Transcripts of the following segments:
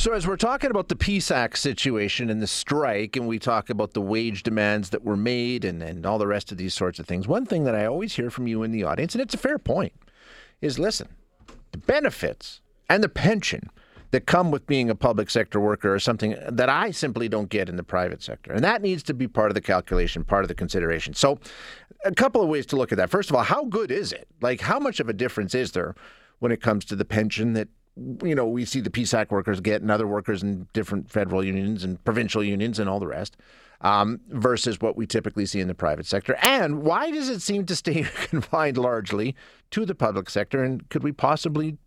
So, as we're talking about the PSAC situation and the strike, and we talk about the wage demands that were made and, and all the rest of these sorts of things, one thing that I always hear from you in the audience, and it's a fair point, is listen, the benefits and the pension that come with being a public sector worker are something that I simply don't get in the private sector. And that needs to be part of the calculation, part of the consideration. So, a couple of ways to look at that. First of all, how good is it? Like, how much of a difference is there when it comes to the pension that you know, we see the PSAC workers get and other workers in different federal unions and provincial unions and all the rest, um, versus what we typically see in the private sector. And why does it seem to stay confined largely to the public sector? And could we possibly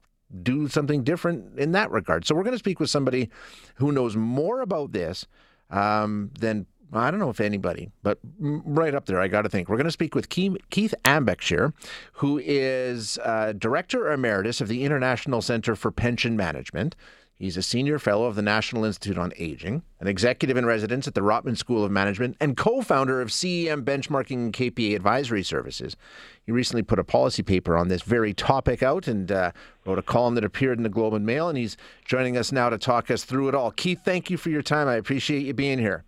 do something different in that regard? So we're going to speak with somebody who knows more about this um, than I don't know if anybody, but right up there, I got to think. We're going to speak with Keith Ambachtsheer, who is uh, Director Emeritus of the International Center for Pension Management. He's a senior fellow of the National Institute on Aging, an executive in residence at the Rotman School of Management, and co founder of CEM Benchmarking and KPA Advisory Services. He recently put a policy paper on this very topic out and uh, wrote a column that appeared in the Globe and Mail, and he's joining us now to talk us through it all. Keith, thank you for your time. I appreciate you being here.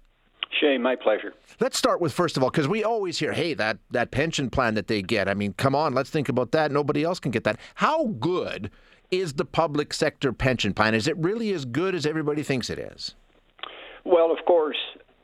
Shane, my pleasure. Let's start with first of all, because we always hear, "Hey, that that pension plan that they get." I mean, come on, let's think about that. Nobody else can get that. How good is the public sector pension plan? Is it really as good as everybody thinks it is? Well, of course,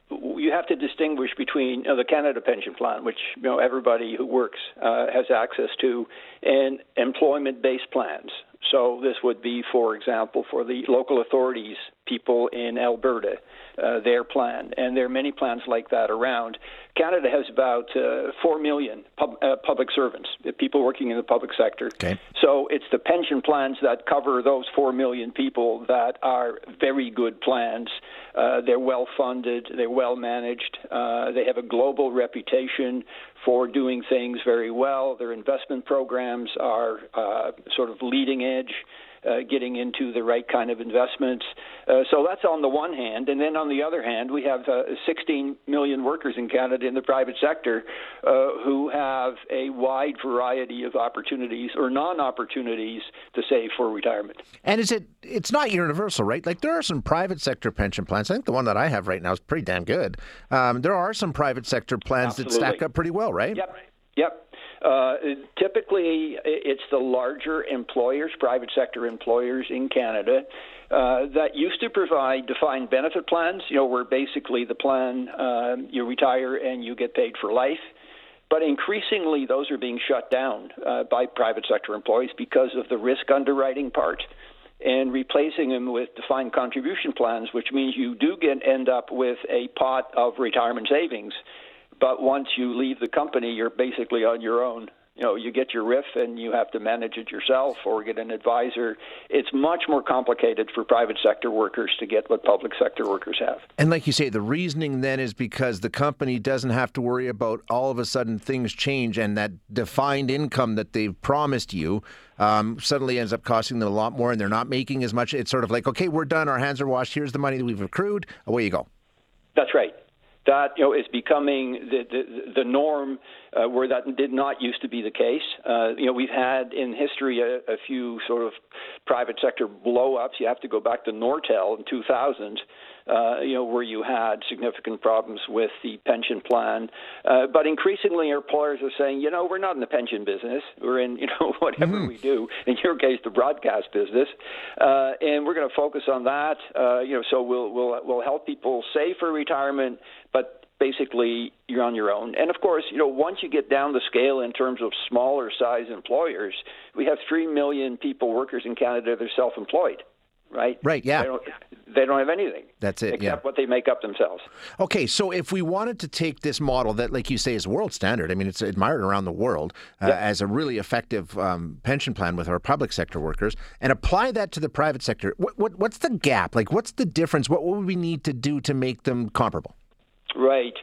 you have to distinguish between you know, the Canada Pension Plan, which you know everybody who works uh, has access to, and employment-based plans. So this would be, for example, for the local authorities, people in Alberta, uh, their plan, and there are many plans like that around. Canada has about uh, four million pub, uh, public servants, people working in the public sector. Okay. So it's the pension plans that cover those four million people that are very good plans. Uh, they're well funded, they're well managed, uh, they have a global reputation for doing things very well. Their investment programs are uh, sort of leading uh, getting into the right kind of investments. Uh, so that's on the one hand. And then on the other hand, we have uh, 16 million workers in Canada in the private sector uh, who have a wide variety of opportunities or non opportunities to save for retirement. And is it, it's not universal, right? Like there are some private sector pension plans. I think the one that I have right now is pretty damn good. Um, there are some private sector plans Absolutely. that stack up pretty well, right? Yep. Yep. Uh, typically, it's the larger employers, private sector employers in Canada, uh, that used to provide defined benefit plans. You know, where basically the plan uh, you retire and you get paid for life. But increasingly, those are being shut down uh, by private sector employees because of the risk underwriting part and replacing them with defined contribution plans, which means you do get end up with a pot of retirement savings but once you leave the company, you're basically on your own. You know, you get your RRIF and you have to manage it yourself or get an advisor. It's much more complicated for private sector workers to get what public sector workers have. And like you say, the reasoning then is because the company doesn't have to worry about all of a sudden things change and that defined income that they've promised you um, suddenly ends up costing them a lot more and they're not making as much. It's sort of like, okay, we're done. Our hands are washed. Here's the money that we've accrued. Away you go. That's right that you know is becoming the the, the norm uh, where that did not used to be the case. Uh, you know, we've had in history a, a few sort of private sector blow-ups. You have to go back to Nortel in 2000, uh, you know, where you had significant problems with the pension plan. Uh, but increasingly, employers are saying, you know, we're not in the pension business. We're in, you know, whatever mm-hmm. we do. In your case, the broadcast business, uh, and we're going to focus on that. Uh, you know, so we'll we'll we'll help people save for retirement, but basically you're on your own. And of course, you know, once you get down the scale in terms of smaller size employers, we have 3 million people workers in Canada that are self-employed, right? Right, yeah. They don't, they don't have anything. That's it, except yeah. what they make up themselves. Okay, so if we wanted to take this model that, like you say, is world standard, I mean, it's admired around the world uh, as a really effective um, pension plan with our public sector workers, and apply that to the private sector, what, what, what's the gap? Like, what's the difference? What would we need to do to make them comparable? Right.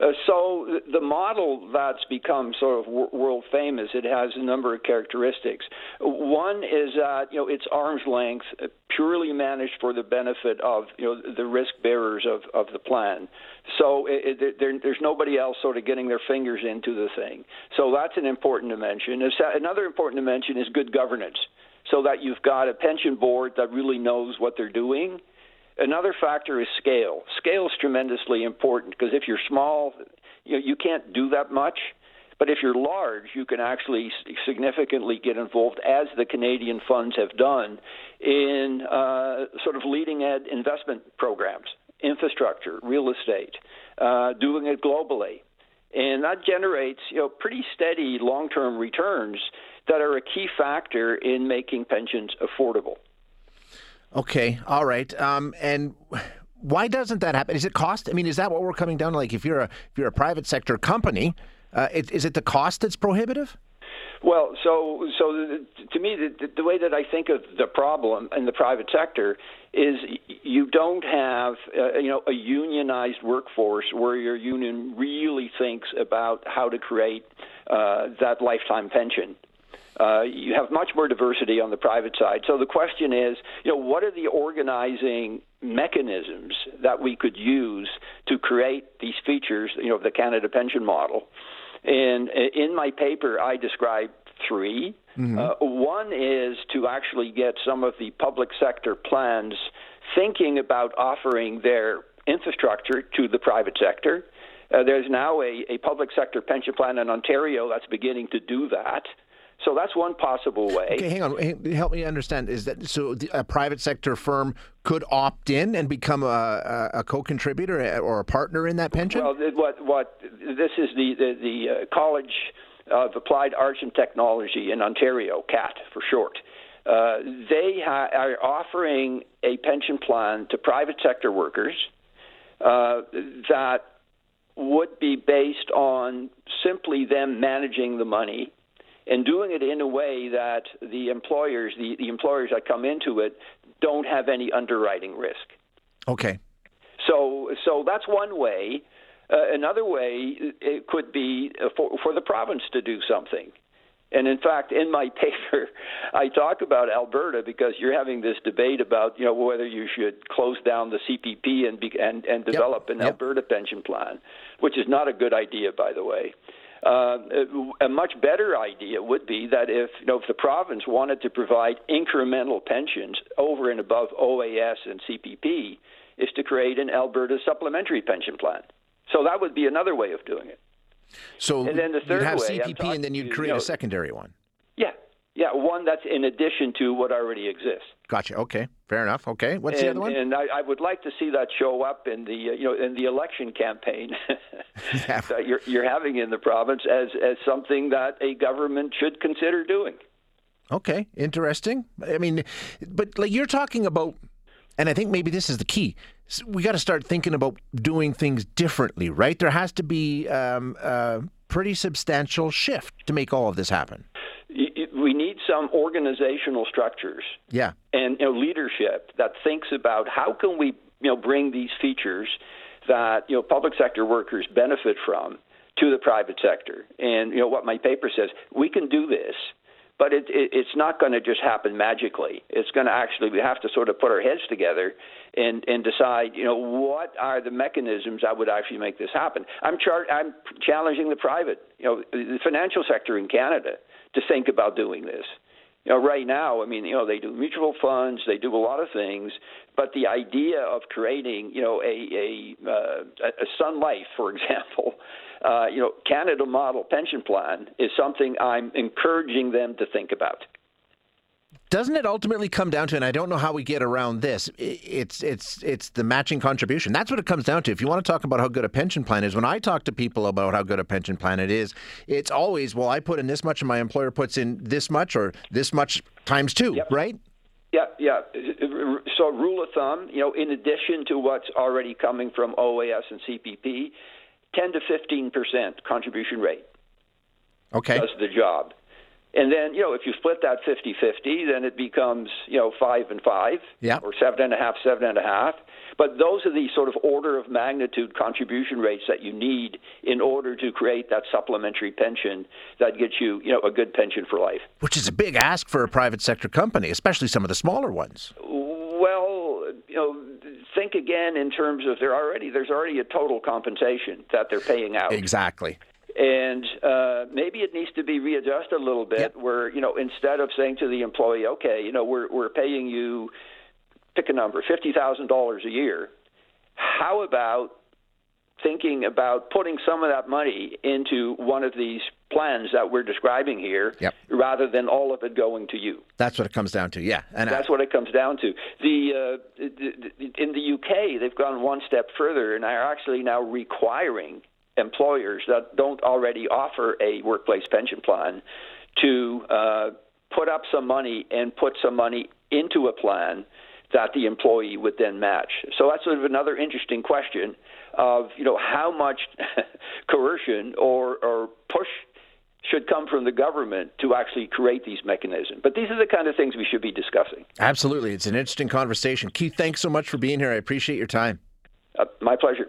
Uh, so the model that's become sort of world famous, it has a number of characteristics. One is that you know it's arm's length, uh, purely managed for the benefit of you know the risk bearers of, of the plan. So it, it, there, there's nobody else sort of getting their fingers into the thing. So that's an important dimension. Another important dimension is good governance, so that you've got a pension board that really knows what they're doing Another factor is scale. Scale is tremendously important because if you're small, you, you can't do that much. But if you're large, you can actually significantly get involved, as the Canadian funds have done, in uh, sort of leading edge investment programs, infrastructure, real estate, uh, doing it globally. And that generates you know, pretty steady long term returns that are a key factor in making pensions affordable. Okay, all right. Um, and why doesn't that happen? Is it cost? I mean, is that what we're coming down to? Like, if you're a if you're a private sector company, uh, it, is it the cost that's prohibitive? Well, so so to me, the, the way that I think of the problem in the private sector is you don't have uh, you know a unionized workforce where your union really thinks about how to create uh, that lifetime pension. Uh, you have much more diversity on the private side. So the question is, you know, what are the organizing mechanisms that we could use to create these features, you know, of the Canada pension model? And in my paper, I describe 3 mm-hmm. uh, one is to actually get some of the public sector plans thinking about offering their infrastructure to the private sector. Uh, there's now a, a public sector pension plan in Ontario that's beginning to do that. So that's one possible way. Okay, hang on. Help me understand. Is that so? A private sector firm could opt in and become a, a, a co-contributor or a partner in that pension? Well, what what this is the the, the uh, College of Applied Arts and Technology in Ontario, CAAT for short. Uh, they ha- are offering a pension plan to private sector workers uh, that would be based on simply them managing the money and doing it in a way that the employers, the, the employers that come into it, don't have any underwriting risk. Okay. So, so that's one way. Uh, another way it could be for, for the province to do something. And in fact, in my paper, I talk about Alberta because you're having this debate about you know whether you should close down the CPP and be, and, and develop yep. an yep. Alberta pension plan, which is not a good idea, by the way. Uh, a much better idea would be that if you know if the province wanted to provide incremental pensions over and above OAS and CPP, is to create an Alberta supplementary pension plan. So that would be another way of doing it. So and then the third you'd have way, CPP, and then you'd create you know, a secondary one. Yeah, one that's in addition to what already exists. Gotcha. Okay, fair enough. Okay, what's and, the other one? And I, I, would like to see that show up in the uh, you know in the election campaign yeah. that you're you're having in the province as as something that a government should consider doing. Okay, interesting. I mean, but like you're talking about, and I think maybe this is the key. We got to start thinking about doing things differently, right? There has to be um, a pretty substantial shift to make all of this happen need some organizational structures yeah. and you know, leadership that thinks about how can we you know, bring these features that you know, public sector workers benefit from to the private sector. And you know what my paper says, we can do this, but it, it, it's not going to just happen magically. It's going to actually we have to sort of put our heads together and and decide, you know, what are the mechanisms that would actually make this happen. I'm char- I'm challenging the private, you know, the financial sector in Canada to think about doing this. You know, right now, I mean, you know, they do mutual funds, they do a lot of things, but the idea of creating, you know, a a, uh, a Sun Life, for example, uh, you know, Canada model pension plan is something I'm encouraging them to think about doesn't it ultimately come down to and I don't know how we get around this it's it's it's the matching contribution that's what it comes down to if you want to talk about how good a pension plan is when I talk to people about how good a pension plan it is it's always well I put in this much and my employer puts in this much or this much times 2 yep. right yeah, yeah. So, rule of thumb, you know, in addition to what's already coming from OAS and CPP, 10 to 15 percent contribution rate. Okay. Does the job. And then, you know, if you split that 50 50, then it becomes, you know, five and five, yeah. or seven and a half, seven and a half. But those are the sort of order of magnitude contribution rates that you need in order to create that supplementary pension that gets you, you know, a good pension for life. Which is a big ask for a private sector company, especially some of the smaller ones. Well, you know, think again in terms of there already there's already a total compensation that they're paying out. Exactly and uh, maybe it needs to be readjusted a little bit. Yep. Where you know instead of saying to the employee, okay, you know we're we're paying you pick a number, $50,000 a year, how about thinking about putting some of that money into one of these plans that we're describing here yep. rather than all of it going to you. That's what it comes down to, yeah. And That's I, what it comes down to. The, uh, the, in the UK, they've gone one step further and are actually now requiring employers that don't already offer a workplace pension plan to uh, put up some money and put some money into a plan that the employee would then match. So that's sort of another interesting question of you know how much coercion or, or push should come from the government to actually create these mechanisms. But these are the kind of things we should be discussing. Absolutely. It's an interesting conversation. Keith, thanks so much for being here. I appreciate your time. Uh, my pleasure.